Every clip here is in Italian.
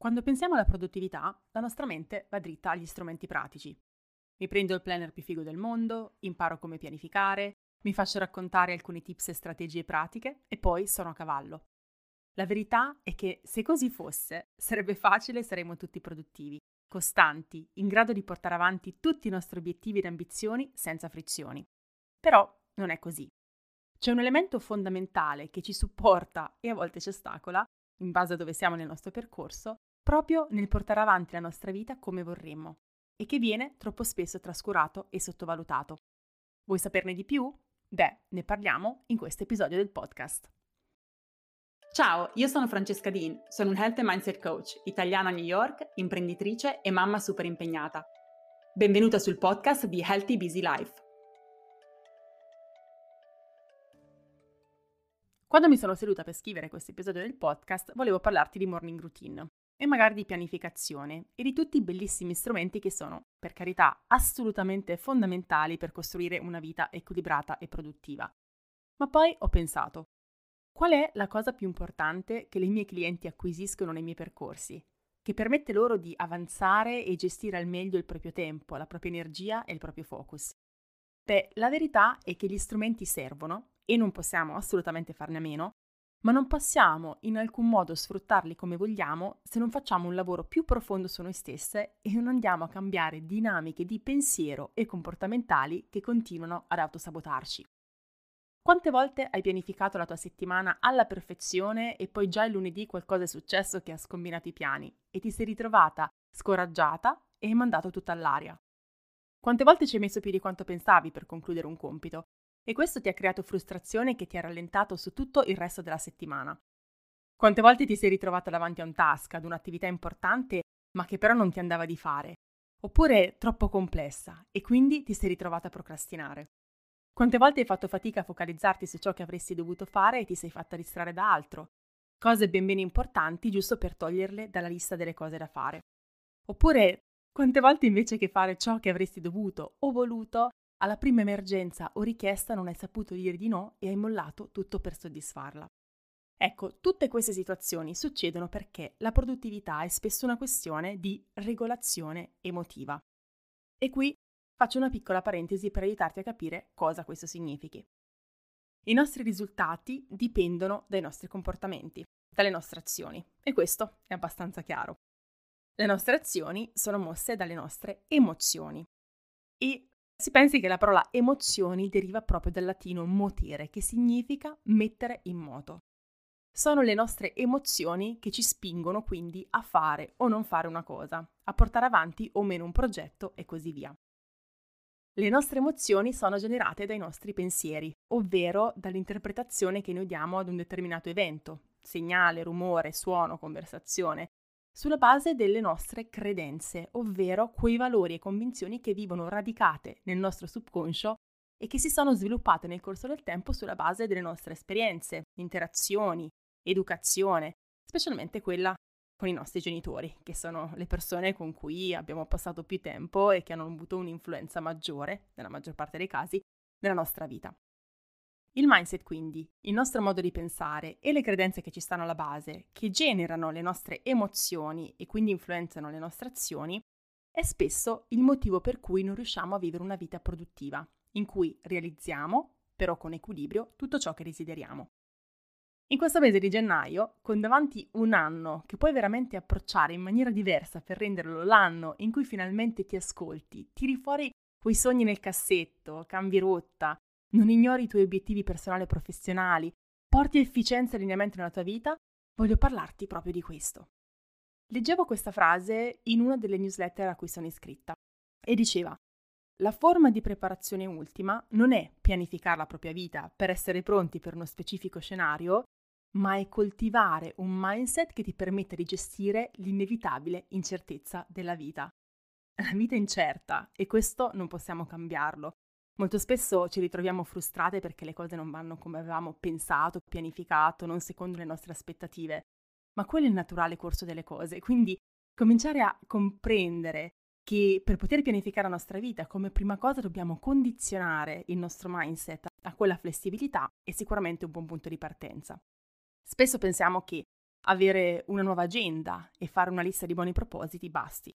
Quando pensiamo alla produttività, la nostra mente va dritta agli strumenti pratici. Mi prendo il planner più figo del mondo, imparo come pianificare, mi faccio raccontare alcuni tips e strategie pratiche e poi sono a cavallo. La verità è che se così fosse, sarebbe facile e saremmo tutti produttivi, costanti, in grado di portare avanti tutti i nostri obiettivi ed ambizioni senza frizioni. Però non è così. C'è un elemento fondamentale che ci supporta e a volte ci ostacola, in base a dove siamo nel nostro percorso, proprio nel portare avanti la nostra vita come vorremmo e che viene troppo spesso trascurato e sottovalutato. Vuoi saperne di più? Beh, ne parliamo in questo episodio del podcast. Ciao, io sono Francesca Dean, sono un Health and Mindset Coach, italiana a New York, imprenditrice e mamma super impegnata. Benvenuta sul podcast di Healthy Busy Life. Quando mi sono seduta per scrivere questo episodio del podcast, volevo parlarti di morning routine e magari di pianificazione e di tutti i bellissimi strumenti che sono, per carità, assolutamente fondamentali per costruire una vita equilibrata e produttiva. Ma poi ho pensato, qual è la cosa più importante che i miei clienti acquisiscono nei miei percorsi, che permette loro di avanzare e gestire al meglio il proprio tempo, la propria energia e il proprio focus? Beh, la verità è che gli strumenti servono e non possiamo assolutamente farne a meno, ma non possiamo in alcun modo sfruttarli come vogliamo se non facciamo un lavoro più profondo su noi stesse e non andiamo a cambiare dinamiche di pensiero e comportamentali che continuano ad autosabotarci. Quante volte hai pianificato la tua settimana alla perfezione e poi già il lunedì qualcosa è successo che ha scombinato i piani e ti sei ritrovata scoraggiata e hai mandato tutto all'aria? Quante volte ci hai messo più di quanto pensavi per concludere un compito e questo ti ha creato frustrazione che ti ha rallentato su tutto il resto della settimana. Quante volte ti sei ritrovata davanti a un task, ad un'attività importante, ma che però non ti andava di fare, oppure troppo complessa e quindi ti sei ritrovata a procrastinare. Quante volte hai fatto fatica a focalizzarti su ciò che avresti dovuto fare e ti sei fatta distrarre da altro, cose ben bene importanti giusto per toglierle dalla lista delle cose da fare. Oppure quante volte invece che fare ciò che avresti dovuto o voluto, alla prima emergenza o richiesta non hai saputo dire di no e hai mollato tutto per soddisfarla. Ecco, tutte queste situazioni succedono perché la produttività è spesso una questione di regolazione emotiva. E qui faccio una piccola parentesi per aiutarti a capire cosa questo significhi. I nostri risultati dipendono dai nostri comportamenti, dalle nostre azioni, e questo è abbastanza chiaro. Le nostre azioni sono mosse dalle nostre emozioni e si pensi che la parola emozioni deriva proprio dal latino motere, che significa mettere in moto. Sono le nostre emozioni che ci spingono quindi a fare o non fare una cosa, a portare avanti o meno un progetto e così via. Le nostre emozioni sono generate dai nostri pensieri, ovvero dall'interpretazione che noi diamo ad un determinato evento, segnale, rumore, suono, conversazione, sulla base delle nostre credenze, ovvero quei valori e convinzioni che vivono radicate nel nostro subconscio e che si sono sviluppate nel corso del tempo sulla base delle nostre esperienze, interazioni, educazione, specialmente quella con i nostri genitori, che sono le persone con cui abbiamo passato più tempo e che hanno avuto un'influenza maggiore, nella maggior parte dei casi, nella nostra vita. Il mindset quindi, il nostro modo di pensare e le credenze che ci stanno alla base, che generano le nostre emozioni e quindi influenzano le nostre azioni, è spesso il motivo per cui non riusciamo a vivere una vita produttiva, in cui realizziamo, però con equilibrio, tutto ciò che desideriamo. In questo mese di gennaio, con davanti un anno che puoi veramente approcciare in maniera diversa per renderlo l'anno in cui finalmente ti ascolti, tiri fuori quei sogni nel cassetto, cambi rotta, non ignori i tuoi obiettivi personali e professionali, porti efficienza e allineamento nella tua vita, voglio parlarti proprio di questo. Leggevo questa frase in una delle newsletter a cui sono iscritta e diceva la forma di preparazione ultima non è pianificare la propria vita per essere pronti per uno specifico scenario, ma è coltivare un mindset che ti permette di gestire l'inevitabile incertezza della vita. La vita è incerta e questo non possiamo cambiarlo. Molto spesso ci ritroviamo frustrate perché le cose non vanno come avevamo pensato, pianificato, non secondo le nostre aspettative. Ma quello è il naturale corso delle cose, quindi cominciare a comprendere che per poter pianificare la nostra vita, come prima cosa dobbiamo condizionare il nostro mindset a quella flessibilità è sicuramente un buon punto di partenza. Spesso pensiamo che avere una nuova agenda e fare una lista di buoni propositi basti.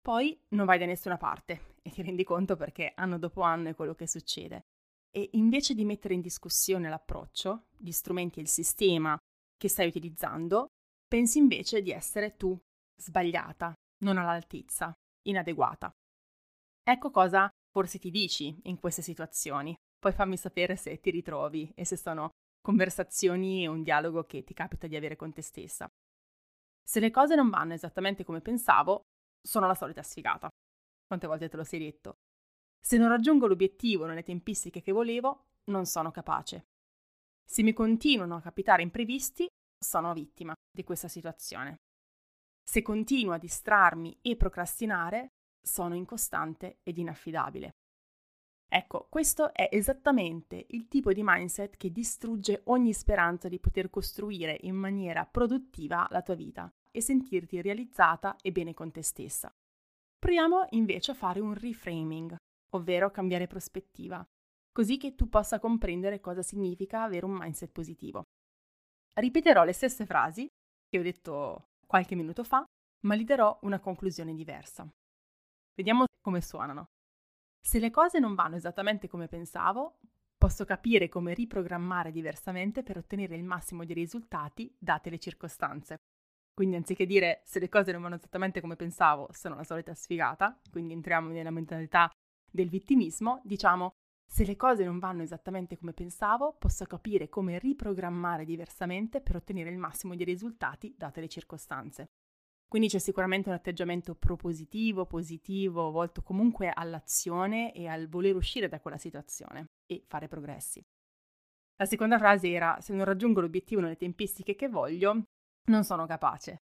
Poi non vai da nessuna parte e ti rendi conto perché anno dopo anno è quello che succede. E invece di mettere in discussione l'approccio, gli strumenti e il sistema che stai utilizzando, pensi invece di essere tu sbagliata, non all'altezza, inadeguata. Ecco cosa forse ti dici in queste situazioni. Poi fammi sapere se ti ritrovi e se sono conversazioni e un dialogo che ti capita di avere con te stessa. Se le cose non vanno esattamente come pensavo, sono la solita sfigata. Quante volte te lo sei detto? Se non raggiungo l'obiettivo nelle tempistiche che volevo, non sono capace. Se mi continuano a capitare imprevisti, sono vittima di questa situazione. Se continuo a distrarmi e procrastinare, sono incostante ed inaffidabile. Ecco, questo è esattamente il tipo di mindset che distrugge ogni speranza di poter costruire in maniera produttiva la tua vita e sentirti realizzata e bene con te stessa. Proviamo invece a fare un reframing, ovvero cambiare prospettiva, così che tu possa comprendere cosa significa avere un mindset positivo. Ripeterò le stesse frasi che ho detto qualche minuto fa, ma gli darò una conclusione diversa. Vediamo come suonano. Se le cose non vanno esattamente come pensavo, posso capire come riprogrammare diversamente per ottenere il massimo di risultati date le circostanze. Quindi anziché dire se le cose non vanno esattamente come pensavo, sono la solita sfigata, quindi entriamo nella mentalità del vittimismo, diciamo se le cose non vanno esattamente come pensavo, posso capire come riprogrammare diversamente per ottenere il massimo di risultati date le circostanze. Quindi c'è sicuramente un atteggiamento propositivo, positivo, volto comunque all'azione e al voler uscire da quella situazione e fare progressi. La seconda frase era: Se non raggiungo l'obiettivo nelle tempistiche che voglio, non sono capace.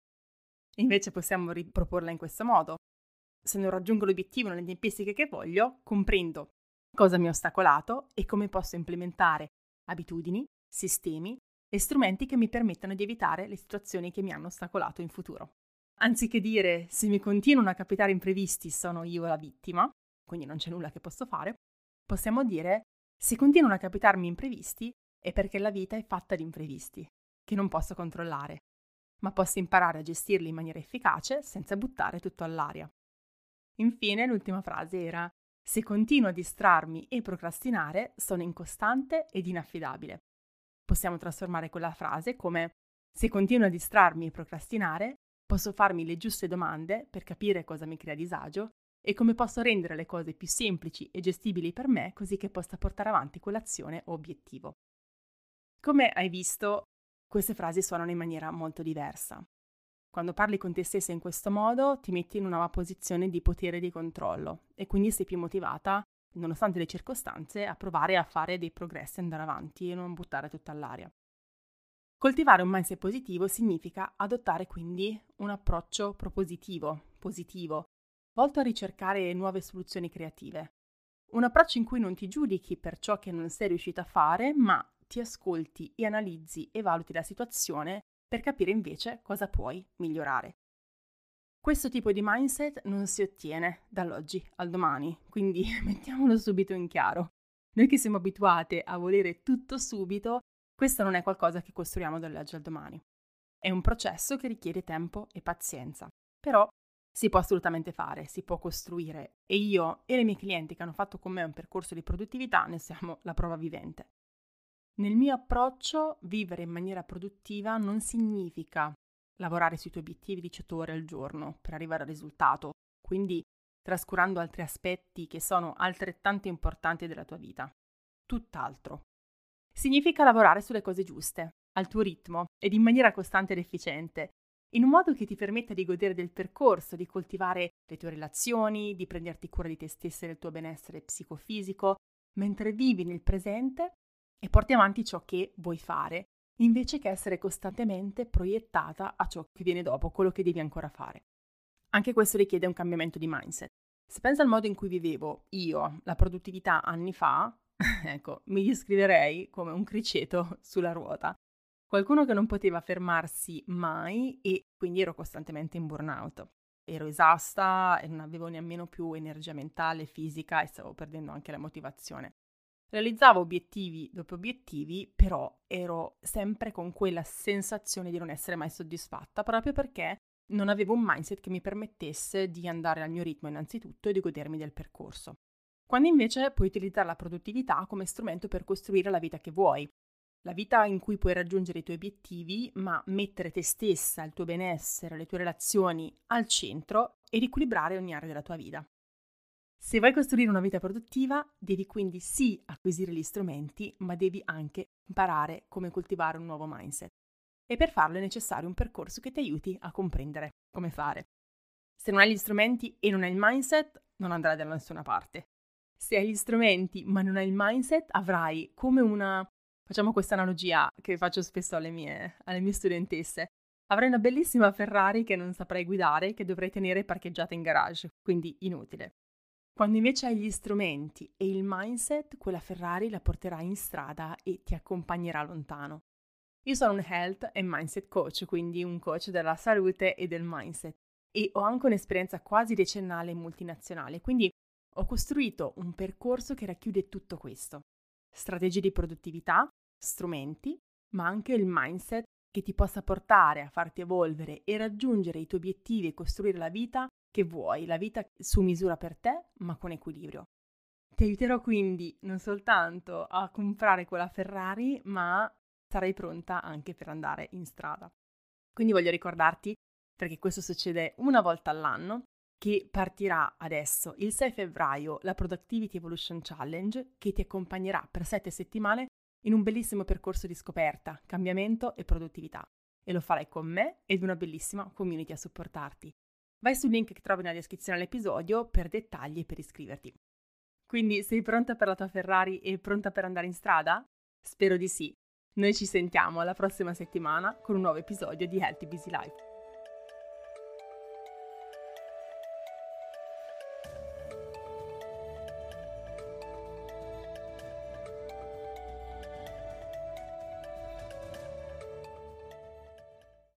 Invece possiamo riproporla in questo modo. Se non raggiungo l'obiettivo nelle tempistiche che voglio, comprendo cosa mi ha ostacolato e come posso implementare abitudini, sistemi e strumenti che mi permettano di evitare le situazioni che mi hanno ostacolato in futuro. Anziché dire se mi continuano a capitare imprevisti sono io la vittima, quindi non c'è nulla che posso fare, possiamo dire se continuano a capitarmi imprevisti è perché la vita è fatta di imprevisti, che non posso controllare, ma posso imparare a gestirli in maniera efficace senza buttare tutto all'aria. Infine, l'ultima frase era se continuo a distrarmi e procrastinare, sono incostante ed inaffidabile. Possiamo trasformare quella frase come se continuo a distrarmi e procrastinare, Posso farmi le giuste domande per capire cosa mi crea disagio e come posso rendere le cose più semplici e gestibili per me così che possa portare avanti quell'azione o obiettivo. Come hai visto, queste frasi suonano in maniera molto diversa. Quando parli con te stessa in questo modo, ti metti in una posizione di potere e di controllo e quindi sei più motivata, nonostante le circostanze, a provare a fare dei progressi, andare avanti e non buttare tutto all'aria. Coltivare un mindset positivo significa adottare quindi un approccio propositivo, positivo, volto a ricercare nuove soluzioni creative. Un approccio in cui non ti giudichi per ciò che non sei riuscita a fare, ma ti ascolti e analizzi e valuti la situazione per capire invece cosa puoi migliorare. Questo tipo di mindset non si ottiene dall'oggi al domani, quindi mettiamolo subito in chiaro. Noi che siamo abituate a volere tutto subito, questo non è qualcosa che costruiamo dall'oggi al domani. È un processo che richiede tempo e pazienza, però si può assolutamente fare, si può costruire e io e le mie clienti che hanno fatto con me un percorso di produttività ne siamo la prova vivente. Nel mio approccio, vivere in maniera produttiva non significa lavorare sui tuoi obiettivi 18 ore al giorno per arrivare al risultato, quindi trascurando altri aspetti che sono altrettanto importanti della tua vita. Tutt'altro. Significa lavorare sulle cose giuste, al tuo ritmo ed in maniera costante ed efficiente, in un modo che ti permetta di godere del percorso, di coltivare le tue relazioni, di prenderti cura di te stessa e del tuo benessere psicofisico, mentre vivi nel presente e porti avanti ciò che vuoi fare, invece che essere costantemente proiettata a ciò che viene dopo, quello che devi ancora fare. Anche questo richiede un cambiamento di mindset. Se pensa al modo in cui vivevo io la produttività anni fa, ecco, mi descriverei come un criceto sulla ruota. Qualcuno che non poteva fermarsi mai e quindi ero costantemente in burnout. Ero esausta e non avevo nemmeno più energia mentale, fisica e stavo perdendo anche la motivazione. Realizzavo obiettivi dopo obiettivi, però ero sempre con quella sensazione di non essere mai soddisfatta, proprio perché non avevo un mindset che mi permettesse di andare al mio ritmo innanzitutto e di godermi del percorso. Quando invece puoi utilizzare la produttività come strumento per costruire la vita che vuoi, la vita in cui puoi raggiungere i tuoi obiettivi, ma mettere te stessa, il tuo benessere, le tue relazioni al centro e riequilibrare ogni area della tua vita. Se vuoi costruire una vita produttiva, devi quindi sì acquisire gli strumenti, ma devi anche imparare come coltivare un nuovo mindset. E per farlo è necessario un percorso che ti aiuti a comprendere come fare. Se non hai gli strumenti e non hai il mindset, non andrai da nessuna parte. Se hai gli strumenti ma non hai il mindset, avrai come una... Facciamo questa analogia che faccio spesso alle mie, alle mie studentesse. Avrai una bellissima Ferrari che non saprai guidare, che dovrai tenere parcheggiata in garage, quindi inutile. Quando invece hai gli strumenti e il mindset, quella Ferrari la porterai in strada e ti accompagnerà lontano. Io sono un health e mindset coach, quindi un coach della salute e del mindset e ho anche un'esperienza quasi decennale in multinazionale, quindi ho costruito un percorso che racchiude tutto questo. Strategie di produttività, strumenti, ma anche il mindset che ti possa portare a farti evolvere e raggiungere i tuoi obiettivi e costruire la vita che vuoi, la vita su misura per te, ma con equilibrio. Ti aiuterò quindi non soltanto a comprare quella Ferrari, ma sarai pronta anche per andare in strada. Quindi voglio ricordarti, perché questo succede una volta all'anno, che partirà adesso il 6 febbraio la Productivity Evolution Challenge che ti accompagnerà per 7 settimane in un bellissimo percorso di scoperta, cambiamento e produttività. E lo farai con me ed una bellissima community a supportarti. Vai sul link che trovi nella descrizione all'episodio per dettagli e per iscriverti. Quindi sei pronta per la tua Ferrari e pronta per andare in strada? Spero di sì. Noi ci sentiamo la prossima settimana con un nuovo episodio di Healthy Busy Life.